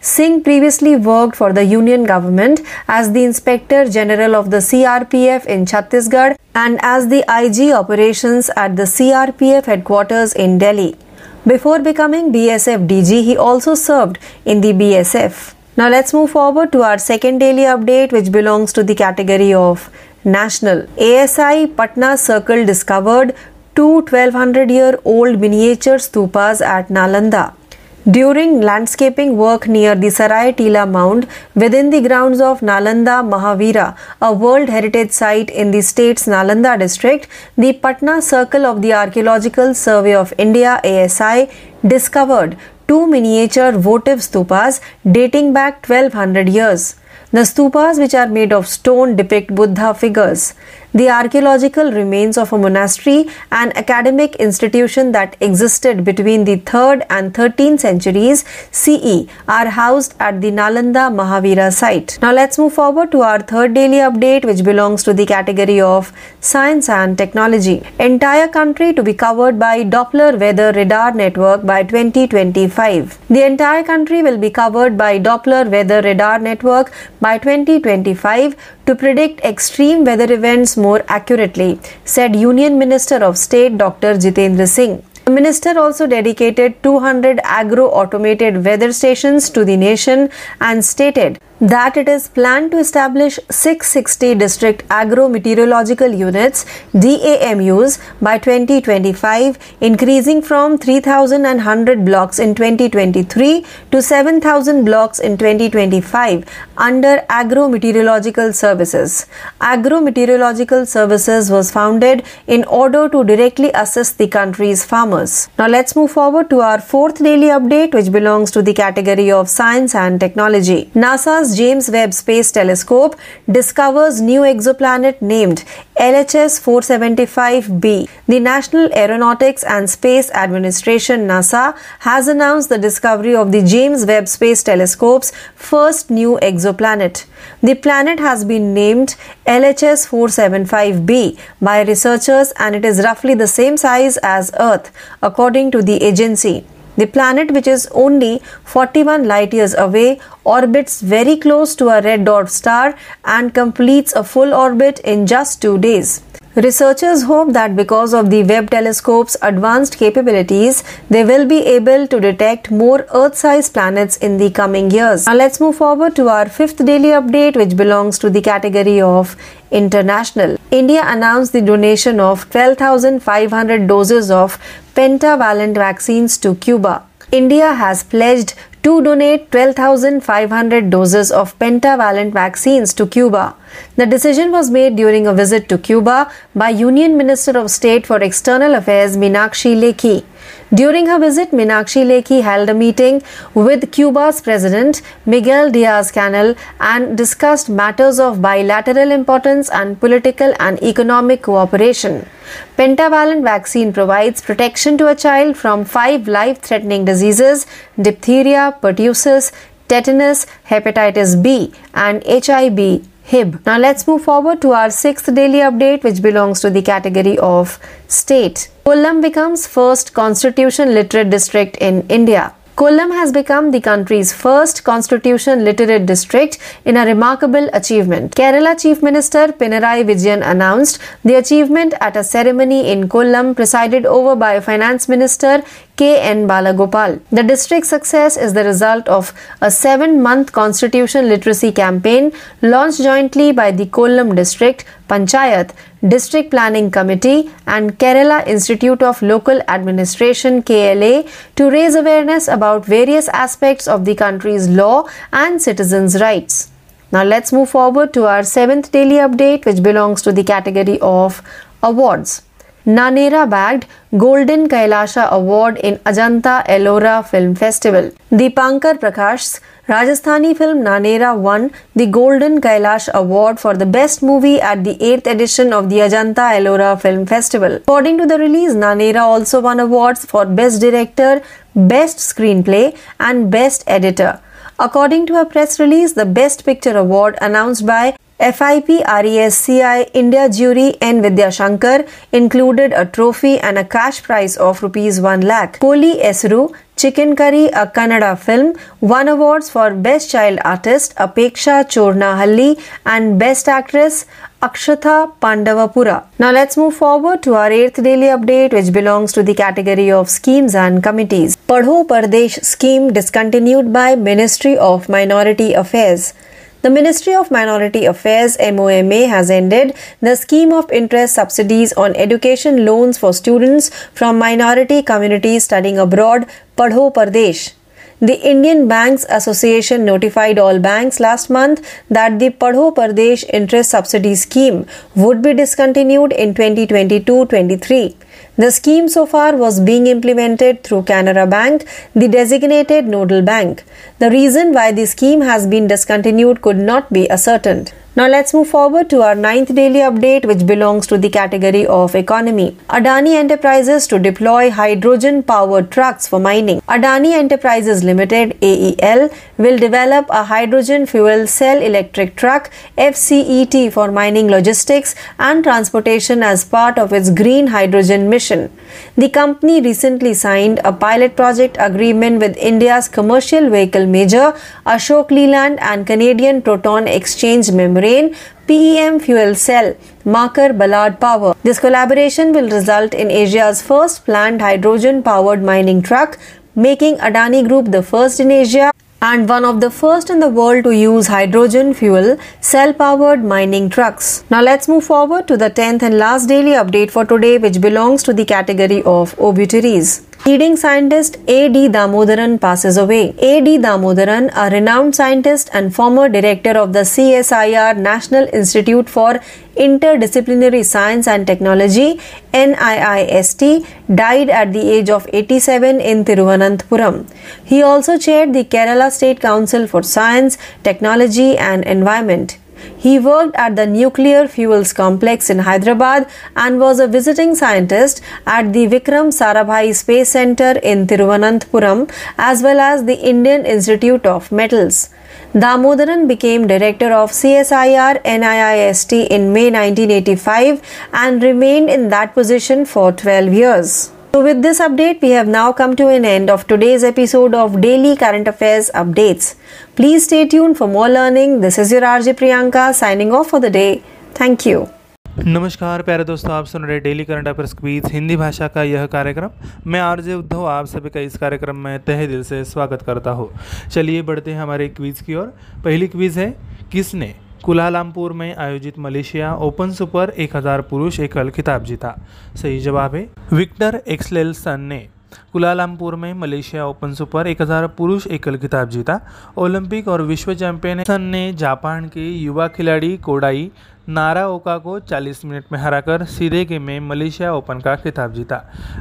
Singh previously worked for the Union government as the Inspector General of the CRPF in Chhattisgarh and as the IG operations at the CRPF headquarters in Delhi. Before becoming BSF DG, he also served in the BSF. Now let's move forward to our second daily update, which belongs to the category of national. ASI Patna Circle discovered two 1200 year old miniature stupas at Nalanda. During landscaping work near the Sarai Tila Mound within the grounds of Nalanda Mahavihara, a World Heritage Site in the state's Nalanda district, the Patna Circle of the Archaeological Survey of India ASI discovered two miniature votive stupas dating back 1200 years. The stupas, which are made of stone, depict Buddha figures. The archaeological remains of a monastery an academic institution that existed between the 3rd and 13th centuries CE are housed at the Nalanda Mahavihara site. Now let's move forward to our third daily update which belongs to the category of science and technology. Entire country to be covered by Doppler weather radar network by 2025. The entire country will be covered by Doppler weather radar network by 2025 to predict extreme weather events more accurately, said Union Minister of State Dr. Jitendra Singh. The minister also dedicated 200 agro automated weather stations to the nation and stated that it is planned to establish 660 district agro meteorological units DAMUs by 2025 increasing from 3100 blocks in 2023 to 7000 blocks in 2025 under agro meteorological services. Agro meteorological services was founded in order to directly assist the country's farmers. Now let's move forward to our fourth daily update which belongs to the category of science and technology. NASA's James Webb Space Telescope discovers new exoplanet named LHS 475b. The National Aeronautics and Space Administration NASA has announced the discovery of the James Webb Space Telescope's first new exoplanet. The planet has been named LHS 475b by researchers and it is roughly the same size as Earth, according to the agency. The planet, which is only 41 light years away, orbits very close to a red dwarf star and completes a full orbit in just two days. Researchers hope that because of the Webb telescope's advanced capabilities, they will be able to detect more Earth-sized planets in the coming years. Now let's move forward to our fifth daily update which belongs to the category of international. India announced the donation of 12,500 doses of pentavalent vaccines to Cuba. India has pledged to donate 12,500 doses of pentavalent vaccines to Cuba. The decision was made during a visit to Cuba by Union Minister of State for External Affairs Meenakshi Lekhi. During her visit, Minakshi Lekhi held a meeting with Cuba's President Miguel Diaz-Canel and discussed matters of bilateral importance and political and economic cooperation. Pentavalent vaccine provides protection to a child from five life-threatening diseases: diphtheria, pertussis, tetanus, hepatitis B, and HIV HIB. Now let's move forward to our sixth daily update, which belongs to the category of state. Kollam becomes first constitution literate district in India. Kollam has become the country's first constitution literate district in a remarkable achievement. Kerala Chief Minister Pinarayi Vijayan announced the achievement at a ceremony in Kollam presided over by Finance Minister K. N. Balagopal. The district's success is the result of a seven month constitution literacy campaign launched jointly by the Kollam District, Panchayat, District Planning Committee, and Kerala Institute of Local Administration KLA to raise awareness about various aspects of the country's law and citizens' rights. Now let's move forward to our seventh daily update, which belongs to the category of awards. Nanera bagged Golden Kailasha Award in Ajanta Ellora Film Festival. Deepankar Prakash's Rajasthani film Nanera won the Golden Kailash Award for the best movie at the 8th edition of the Ajanta Ellora Film Festival. According to the release, Nanera also won awards for Best Director, Best Screenplay, and Best Editor. According to a press release, the Best Picture Award announced by FIP RESCI India jury N Vidyashankar included a trophy and a cash prize of rupees 1 lakh. Koli Esru Chicken Curry, a Kannada film, won awards for Best Child Artist Apeksha Chornahalli and Best Actress Akshatha Pandavapura. Now let's move forward to our eighth daily update, which belongs to the category of schemes and committees. Padho Pardesh scheme discontinued by Ministry of Minority Affairs. The Ministry of Minority Affairs MOMA has ended the scheme of interest subsidies on education loans for students from minority communities studying abroad, Padho Pardesh. The Indian Banks Association notified all banks last month that the Padho Pardesh interest subsidy scheme would be discontinued in 2022-23. The scheme so far was being implemented through Canara Bank, the designated nodal bank. The reason why the scheme has been discontinued could not be ascertained. Now let's move forward to our ninth daily update, which belongs to the category of economy. Adani Enterprises to deploy hydrogen powered trucks for mining. Adani Enterprises Limited AEL will develop a hydrogen fuel cell electric truck FCET for mining logistics and transportation as part of its green hydrogen mission. The company recently signed a pilot project agreement with India's commercial vehicle major Ashok Leyland and Canadian Proton Exchange Membrane PEM fuel cell marker Ballard Power. This collaboration will result in Asia's first planned hydrogen powered mining truck, making Adani Group the first in Asia and one of the first in the world to use hydrogen fuel cell powered mining trucks. Now let's move forward to the 10th and last daily update for today, which belongs to the category of obituaries. Leading scientist A.D. Damodaran passes away. A.D. Damodaran, a renowned scientist and former director of the CSIR National Institute for Interdisciplinary Science and Technology NIIST, died at the age of 87 in Thiruvananthapuram. He also chaired the Kerala State Council for Science, Technology and Environment. He worked at the Nuclear Fuels Complex in Hyderabad and was a visiting scientist at the Vikram Sarabhai Space Center in Thiruvananthapuram as well as the Indian Institute of Metals. Damodaran became director of CSIR NIIST in May 1985 and remained in that position for 12 years. So, with this update, we have now come to an end of today's episode of Daily Current Affairs Updates. Please stay tuned for more learning. This is your RJ Priyanka signing off for the day. Thank you. नमस्कार प्यारे दोस्तों आप सुन रहे daily current affairs quiz Hindi भाषा का यह कार्यक्रम मैं आरजे उद्धव आप सभी का इस कार्यक्रम में तहे दिल से स्वागत करता हूँ चलिए बढ़ते हैं हमारे क्वीज की ओर पहली क्वीज है किसने कुलालमपुर में आयोजित मलेशिया ओपन सुपर 1000 पुरुष एकल खिताब जीता। सही जवाब है विक्टर एक्सलेलसन ने। कुलालमपुर में मलेशिया ओपन सुपर 1000 पुरुष एकल खिताब जीता। ओलंपिक और विश्व चैंपियन सन ने जापान के युवा खिलाड़ी कोडाई नारा ओका को 40 मिनट में हराकर सीधे गेम में मलेशिया ओपन का खिताब जीता।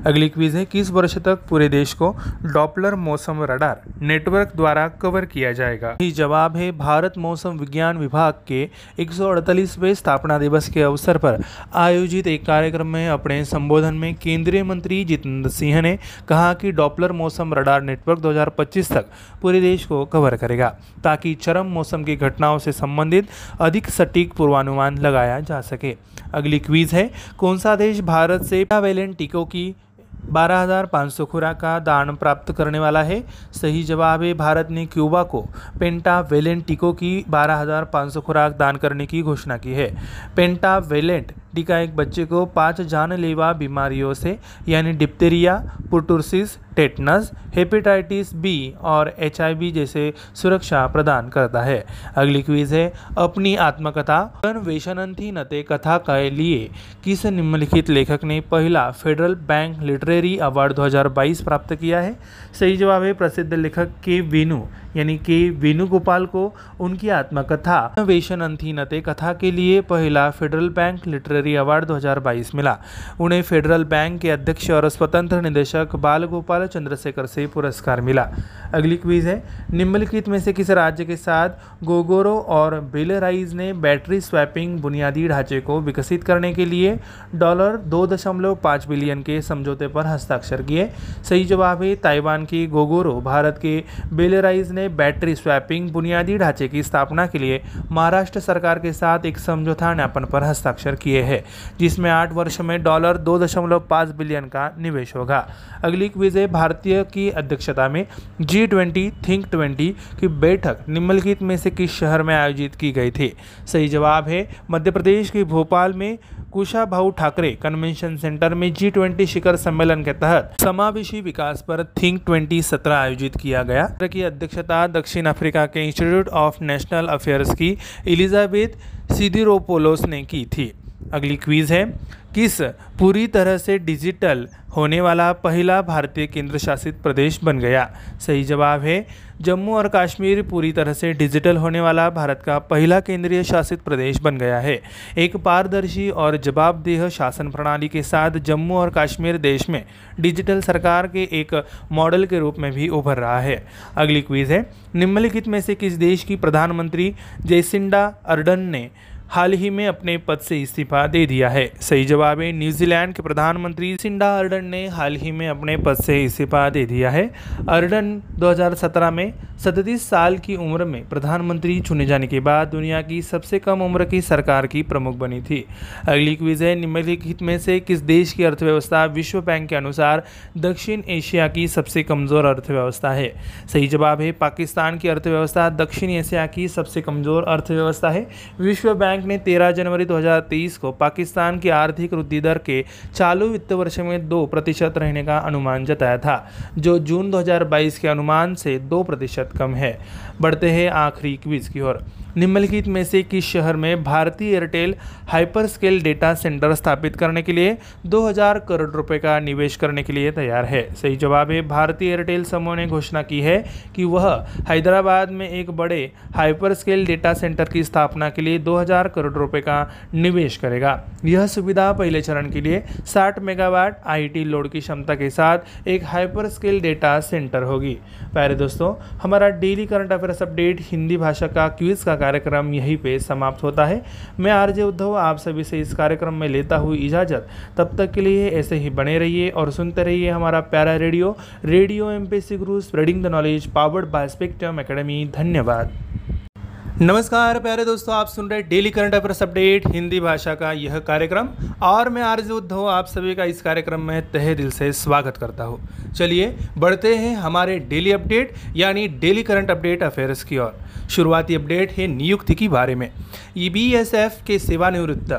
अगली क्विज है, किस वर्ष तक पूरे देश को डॉपलर मौसम रडार नेटवर्क द्वारा कवर किया जाएगा? यही जवाब है, भारत मौसम विज्ञान विभाग के एक स्थापना दिवस के अवसर पर आयोजित एक कार्यक्रम में अपने संबोधन में केंद्रीय मंत्री जितेंद्र सिंह ने कहा कि डॉपलर मौसम रडार नेटवर्क 2025 तक पूरे देश को कवर करेगा ताकि चरम मौसम की घटनाओं से संबंधित अधिक सटीक पूर्वानुमान लगाया जा सके। अगली क्वीज है कौन सा देश भारत से वेलेंट टीकों की 12,500 खुराक का दान प्राप्त करने वाला है? सही जवाब है भारत ने क्यूबा को पेंटावेलेंट टीकों की 12,500 खुराक दान करने की घोषणा की है। पेंटावेलेंट टीका एक बच्चे को पाँच जानलेवा बीमारियों से, यानी diphtheria pertussis, tetanus, hepatitis B और एच जैसे सुरक्षा प्रदान करता है। अगली क्विज है, अपनी आत्मकथा वेशनंथी नते कथा के लिए किस निम्नलिखित लेखक ने पहला फेडरल बैंक लिटरेरी अवार्ड 2022 प्राप्त किया है? सही जवाब है प्रसिद्ध लेखक के वेणु, यानी कि वेणुगोपाल को, उनकी आत्मकथा। वेशनंथी नते कथा के लिए पहला फेडरल बैंक लिटरेरी अवार्ड 2022 मिला। उन्हें फेडरल बैंक के अध्यक्ष और स्वतंत्र निदेशक बाल गोपाल चंद्रशेखर से पुरस्कार मिला। अगली क्वीज है। निम्नलिखित में से किस राज्य के साथ गोगोरो और बेलराइज ने बैटरी स्वैपिंग बुनियादी ढांचे को विकसित करने के लिए डॉलर दो दशमलव पाँच बिलियन के समझौते पर हस्ताक्षर किए? सही जवाब है, ताइवान की गोगोरो। भारत के बेलराइज ने बैटरी स्वैपिंग बुनियादी ढांचे की स्थापना के लिए महाराष्ट्र सरकार के साथ एक समझौता ज्ञापन पर हस्ताक्षर किए हैं। जिसमें आठ वर्ष में डॉलर दो दशमलव पाँच बिलियन का निवेश होगा। अगली क्विज है भारतीय की अध्यक्षता में जी ट्वेंटी थिंक ट्वेंटी की बैठक निम्नलिखित में से किस शहर में आयोजित की गई थी? सही जवाब है मध्य प्रदेश के भोपाल में कुशाभाऊ ठाकरे कन्वेंशन सेंटर में जी ट्वेंटी शिखर सम्मेलन के तहत समावेशी विकास पर थिंक ट्वेंटी सत्रह आयोजित किया गया। की अध्यक्षता दक्षिण अफ्रीका के इंस्टीट्यूट ऑफ़ नेशनल अफेयर्स की इलिजाबेथ सिदिरोपोलोस ने की थी। अगली क्वीज है, किस पूरी तरह से डिजिटल होने वाला पहला भारतीय केंद्र शासित प्रदेश बन गया? सही जवाब है, जम्मू और कश्मीर पूरी तरह से डिजिटल होने वाला भारत का पहला केंद्रीय शासित प्रदेश बन गया है। एक पारदर्शी और जवाबदेह शासन प्रणाली के साथ जम्मू और कश्मीर देश में डिजिटल सरकार के एक मॉडल के रूप में भी उभर रहा है। अगली क्वीज़ है, निम्नलिखित में से किस देश की प्रधानमंत्री जैसिंडा अर्डन ने हाल ही में अपने पद से इस्तीफा दे दिया है। सही जवाब है न्यूजीलैंड के प्रधानमंत्री सिंडा अर्डन ने हाल ही में अपने पद से इस्तीफा दे दिया है। अर्डन 2017 में सैंतीस साल की उम्र में प्रधानमंत्री चुने जाने के बाद दुनिया की सबसे कम उम्र की सरकार की प्रमुख बनी थी। अगली क्विज है निम्नलिखित में से किस देश की अर्थव्यवस्था विश्व बैंक के अनुसार दक्षिण एशिया की सबसे कमज़ोर अर्थव्यवस्था है? सही जवाब है, पाकिस्तान की अर्थव्यवस्था दक्षिण एशिया की सबसे कमज़ोर अर्थव्यवस्था है। विश्व बैंक बैंक ने 13 जनवरी 2023 को पाकिस्तान की आर्थिक वृद्धि दर के चालू वित्त वर्ष में दो प्रतिशत रहने का अनुमान जताया था, जो जून 2022 के अनुमान से दो प्रतिशत कम है। बढ़ते हैं आखिरी क्विज की ओर। निम्नलिखित में से किस शहर में भारतीय Airtel hyper scale data center स्थापित करने के लिए 2000 करोड़ रुपए का निवेश करने के लिए तैयार है? सही जवाब है, भारतीय एयरटेल समूह ने घोषणा की है कि वह हैदराबाद में एक बड़े हाइपर स्केल डेटा सेंटर की स्थापना के लिए 2000 करोड़ रुपए का निवेश करेगा। यह सुविधा पहले चरण के लिए 60 मेगावाट आईटी लोड की क्षमता के साथ एक हाइपर स्केल डेटा सेंटर होगी। प्यारे दोस्तों, हमारा daily current affairs update, Hindi भाषा का क्विज का कार्यक्रम यहीं पे समाप्त होता है। मैं आरजे उद्धव, आप सभी से इस कार्यक्रम में लेता हुई इजाज़त। तब तक के लिए ऐसे ही बने रहिए और सुनते रहिए हमारा प्यारा radio. Radio M P C guru, spreading the knowledge, powered by spectrum academy. धन्यवाद। नमस्कार प्यारे दोस्तों, आप सुन रहे daily current affairs update Hindi भाषा का यह कार्यक्रम। और मैं आरजे उद्धव, आप सभी का इस कार्यक्रम में तहे दिल से स्वागत करता हूँ। चलिए, बढ़ते हैं हमारे डेली अपडेट यानी डेली करंट अपडेट अफेयर्स की ओर। शुरुआती अपडेट है नियुक्ति के बारे में। ईबीएसएफ के सेवानिवृत्त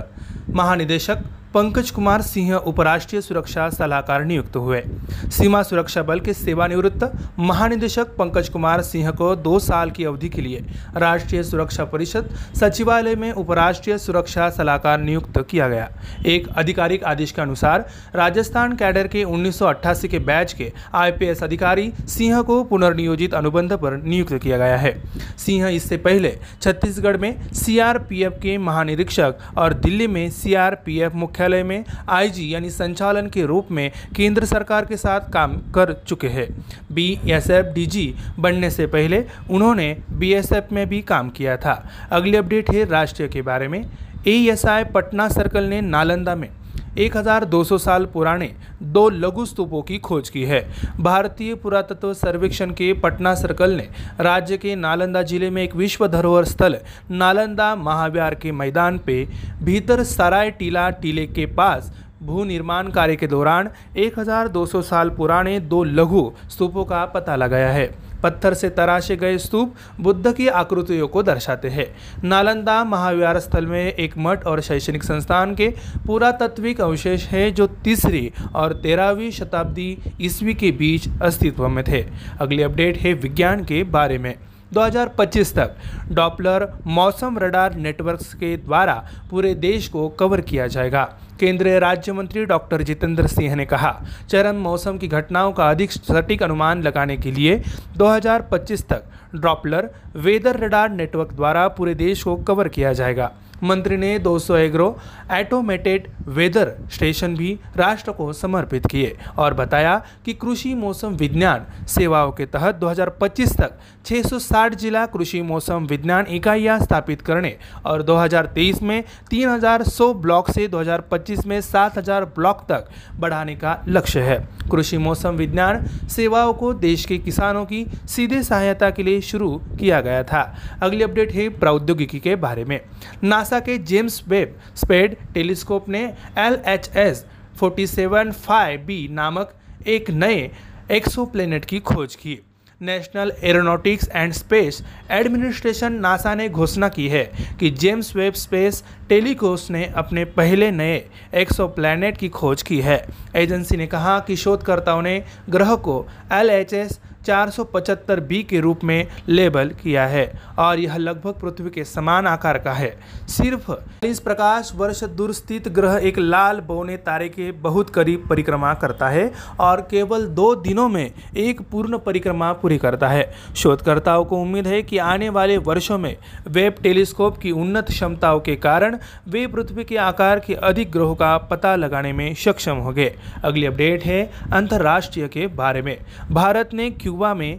महानिदेशक पंकज कुमार सिंह उपराष्ट्रीय सुरक्षा सलाहकार नियुक्त हुए। सीमा सुरक्षा बल के सेवानिवृत्त महानिदेशक पंकज कुमार सिंह को दो साल की अवधि के लिए राष्ट्रीय सुरक्षा परिषद सचिवालय में उपराष्ट्रीय सुरक्षा सलाहकार नियुक्त किया गया। एक आधिकारिक आदेश के अनुसार राजस्थान कैडर के उन्नीस सौ अट्ठासी के बैच के आईपीएस अधिकारी सिंह को पुनर्नियोजित अनुबंध पर नियुक्त किया गया है। सिंह इससे पहले छत्तीसगढ़ में सीआरपीएफ के महानिरीक्षक और दिल्ली में सीआरपीएफ मुख्य मुख्यालय में आईजी यानी संचालन के रूप में केंद्र सरकार के साथ काम कर चुके हैं। बीएसएफ डीजी बनने से पहले उन्होंने बीएसएफ में भी काम किया था। अगली अपडेट है राष्ट्रीय के बारे में। एएसआई पटना सर्कल ने नालंदा में 1200 साल पुराने दो लघु स्तूपों की खोज की है। भारतीय पुरातत्व सर्वेक्षण के पटना सर्कल ने राज्य के नालंदा ज़िले में एक विश्व धरोहर स्थल, नालंदा महाव्यार के मैदान पे भीतर सराय टीला टीले के पास भू निर्माण कार्य के दौरान 1200 साल पुराने दो लघु स्तूपों का पता लगाया है। पत्थर से तराशे गए स्तूप बुद्ध की आकृतियों को दर्शाते हैं। नालंदा महाविहार स्थल में एक मठ और शैक्षणिक संस्थान के पुरातत्विक अवशेष है जो तीसरी और तेरहवीं शताब्दी ईस्वी के बीच अस्तित्व में थे। अगली अपडेट है विज्ञान के बारे में। 2025 तक डॉपलर मौसम रडार नेटवर्क्स के द्वारा पूरे देश को कवर किया जाएगा। केंद्रीय राज्य मंत्री डॉक्टर जितेंद्र सिंह ने कहा, चरम मौसम की घटनाओं का अधिक सटीक अनुमान लगाने के लिए 2025 तक ड्रॉपलर वेदर रडार नेटवर्क द्वारा पूरे देश को कवर किया जाएगा। मंत्री ने 200 एग्रो ऑटोमेटेड वेदर स्टेशन भी राष्ट्र को समर्पित किए और बताया कि कृषि मौसम विज्ञान सेवाओं के तहत 2025 तक 660 जिला कृषि मौसम विज्ञान इकाइयाँ स्थापित करने और 2023 में 3100 ब्लॉक से 2025 में 7000 ब्लॉक तक बढ़ाने का लक्ष्य है। कृषि मौसम विज्ञान सेवाओं को देश के किसानों की सीधे सहायता के लिए शुरू किया गया था। अगली अपडेट है प्रौद्योगिकी के बारे में। नासा नासा के जेम्स वेब स्पेड टेलीस्कोप ने L H S forty seven five B नामक एक नए एक्सोप्लेनेट की खोज की। National Aeronautics and Space Administration NASA ने घोषणा की है कि जेम्स वेब स्पेस टेलीकोस ने अपने पहले नए एक्सो की खोज की है। एजेंसी ने कहा कि शोधकर्ताओं ने ग्रह को एल एच एस 475 बी के रूप में लेबल किया है और यह लगभग पृथ्वी के समान आकार का है। सिर्फ़ इस प्रकाश वर्ष दूर स्थित ग्रह एक लाल बौने तारे के बहुत करीब परिक्रमा करता है और केवल दो दिनों में एक पूर्ण परिक्रमा पूरी करता है। शोधकर्ताओं को उम्मीद है कि आने वाले वर्षों में वेब टेलीस्कोप की उन्नत क्षमताओं के कारण वे पृथ्वी के आकार के अधिक ग्रहों का पता लगाने में सक्षम होंगे। अगली अपडेट है अंतर्राष्ट्रीय के बारे में। भारत ने क्यूबा में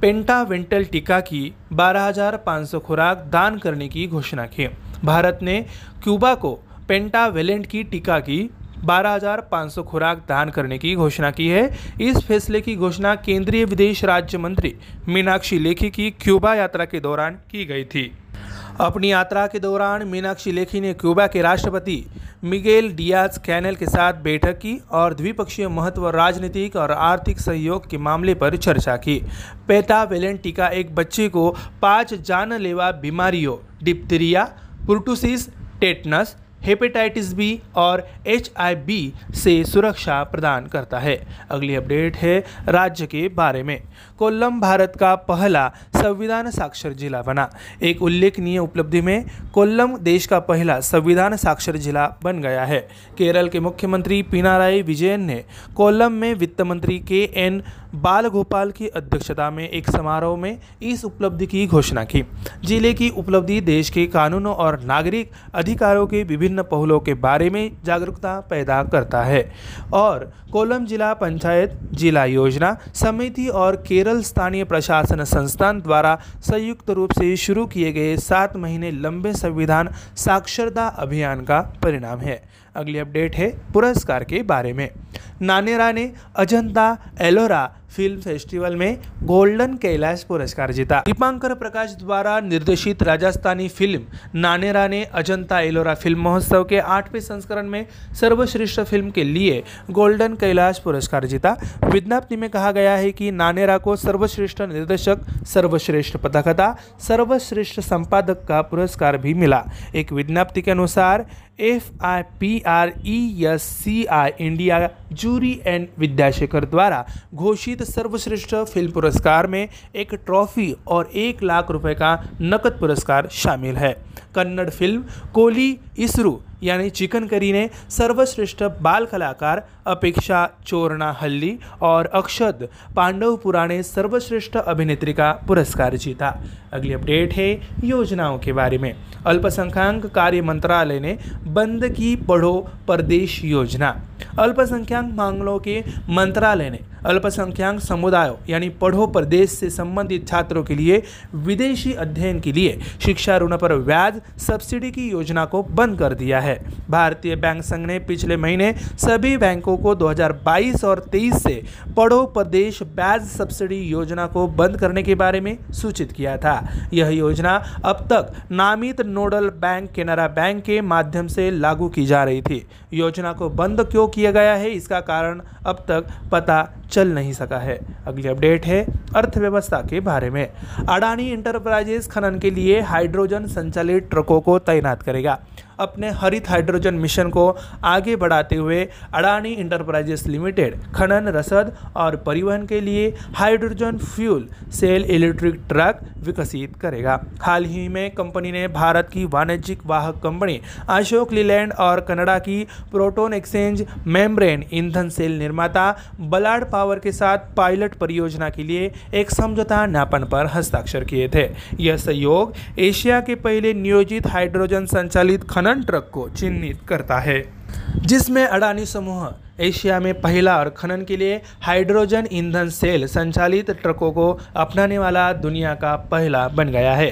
पेंटावेंटल टीका की 12,500 खुराक दान करने की घोषणा की। भारत ने क्यूबा को पेंटावेलेंट की टीका की 12,500 खुराक दान करने की घोषणा की है। इस फैसले की घोषणा केंद्रीय विदेश राज्य मंत्री मीनाक्षी लेखी की क्यूबा यात्रा के दौरान की गई थी। अपनी यात्रा के दौरान मीनाक्षी लेखी ने क्यूबा के राष्ट्रपति मिगेल डियाज कैनल के साथ बैठक की और द्विपक्षीय महत्व, राजनीतिक और आर्थिक सहयोग के मामले पर चर्चा की। पेटावेलेंट टीका एक बच्चे को पाँच जानलेवा बीमारियों, diphtheria, pertussis, tetanus hepatitis B और एचआईबी से सुरक्षा प्रदान करता है। अगली अपडेट है राज्य के बारे में। कोल्लम, भारत का पहला संविधान साक्षर जिला बना। एक उल्लेखनीय उपलब्धि में कोल्लम देश का पहला संविधान साक्षर जिला बन गया है। केरल के मुख्यमंत्री पिनाराई विजयन ने कोल्लम में वित्त मंत्री के एन बाल गोपाल की अध्यक्षता में एक समारोह में इस उपलब्धि की घोषणा की। ज़िले की उपलब्धि देश के कानूनों और नागरिक अधिकारों के विभिन्न पहलुओं के बारे में जागरूकता पैदा करता है और कोलम जिला पंचायत, जिला योजना, समिति और केरल स्थानीय प्रशासन संस्थान द्वारा संयुक्त रूप से शुरू किए गए सात महीने लंबे संविधान साक्षरता अभियान का परिणाम है। अगली अपडेट है पुरस्कार के बारे में। नानेरा ने अजंता एलोरा फ़िल्म फेस्टिवल में गोल्डन कैलाश पुरस्कार जीता। दीपांकर प्रकाश द्वारा निर्देशित राजस्थानी फ़िल्म नानेरा ने अजंता एलोरा फ़िल्म महोत्सव के आठवें संस्करण में सर्वश्रेष्ठ फ़िल्म के लिए गोल्डन कैलाश पुरस्कार जीता। विज्ञप्ति में कहा गया है कि नानेरा को सर्वश्रेष्ठ निर्देशक, सर्वश्रेष्ठ पथकथा सर्वश्रेष्ठ संपादक का पुरस्कार भी मिला। एक विज्ञप्ति के अनुसार F I P R E S C I India jury N Vidyashekar द्वारा घोषित सर्वश्रेष्ठ फ़िल्म पुरस्कार में एक ट्रॉफी और एक लाख रुपए का नकद पुरस्कार शामिल है। कन्नड़ फ़िल्म कोली इसरू यानी चिकन करी ने सर्वश्रेष्ठ बाल कलाकार अपेक्षा चोरना हल्ली और अक्षद पांडवपुरा ने सर्वश्रेष्ठ अभिनेत्री का पुरस्कार जीता। अगली अपडेट है योजनाओं के बारे में। अल्पसंख्यक कार्य मंत्रालय ने बंद की पढ़ो प्रदेश योजना। अल्पसंख्यक मामलों के मंत्रालय ने अल्पसंख्यक समुदायों यानी पढ़ो प्रदेश से संबंधित छात्रों के लिए विदेशी अध्ययन के लिए शिक्षा ऋण पर ब्याज सब्सिडी की योजना को बंद कर दिया है। भारतीय बैंक संघ ने पिछले महीने सभी बैंकों को 2022 और 23 से पढ़ो प्रदेश ब्याज सब्सिडी योजना को बंद करने के बारे में सूचित किया था। यह योजना अब तक नामित नोडल बैंक केनरा बैंक के माध्यम से लागू की जा रही थी। योजना को बंद क्यों किया गया है, इसका कारण अब तक पता चल नहीं सका है। अगली अपडेट है अर्थव्यवस्था के बारे में। अडानी इंटरप्राइजेस खनन के लिए हाइड्रोजन संचालित ट्रकों को तैनात करेगा। अपने हरित हाइड्रोजन मिशन को आगे बढ़ाते हुए अडानी इंटरप्राइजेस लिमिटेड, खनन, रसद और परिवहन के लिए hydrogen fuel cell electric truck विकसित करेगा। हाल ही में कंपनी ने भारत की वाणिज्यिक वाहक कंपनी अशोक लीलैंड और कनाडा की प्रोटोन एक्सचेंज मेम्ब्रेन ईंधन सेल निर्माता बलाड पावर के साथ पायलट परियोजना के लिए एक समझौता ज्ञापन पर हस्ताक्षर किए थे। यह सहयोग एशिया के पहले नियोजित हाइड्रोजन संचालित खनन ट्रक को चिन्हित करता है, जिसमें अडानी समूह, एशिया में पहला और खनन के लिए हाइड्रोजन ईंधन सेल संचालित ट्रकों को अपनाने वाला दुनिया का पहला बन गया है।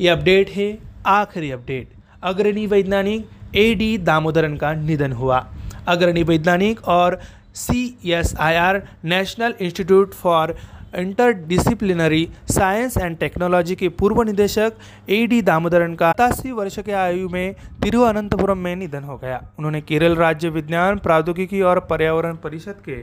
ये अपडेट है, आखिरी अपडेट। अग्रणी वैज्ञानिक ए डी दामोदरन का निधन हुआ। अग्रणी वैज्ञानिक और C S I R national institute for interdisciplinary science and technology के पूर्व निदेशक ए डी दामोदरन का सतासी वर्ष के आयु में तिरुवनंतपुरम में निधन हो गया। उन्होंने केरल राज्य विज्ञान, प्रौद्योगिकी और पर्यावरण परिषद के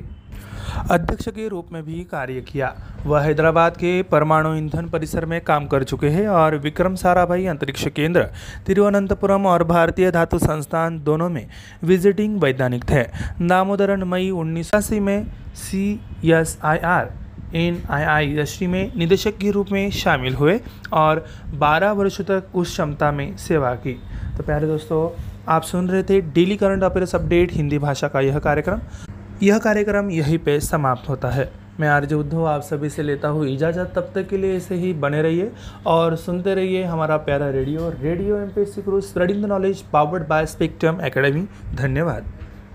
अध्यक्ष के रूप में भी कार्य किया। वह हैदराबाद के परमाणु ईंधन परिसर में काम कर चुके हैं और विक्रम साराभाई अंतरिक्ष केंद्र तिरुवनंतपुरम और भारतीय धातु संस्थान दोनों में विजिटिंग वैज्ञानिक थे। दामोदरन मई उन्नीस में C S I R N I I industry में निदेशक के रूप में शामिल हुए और 12 वर्षों तक उस क्षमता में सेवा की। तो प्यारे दोस्तों, आप सुन रहे थे daily current affairs update, Hindi भाषा का यह कार्यक्रम। यह कार्यक्रम यहीं पे समाप्त होता है। मैं आर्य उद्धव, आप सभी से लेता हूँ इजाज़त। तब तक के लिए ऐसे ही बने रहिए और सुनते रहिए हमारा प्यारा radio radio M P C spreading the knowledge, powered by spectrum academy. धन्यवाद।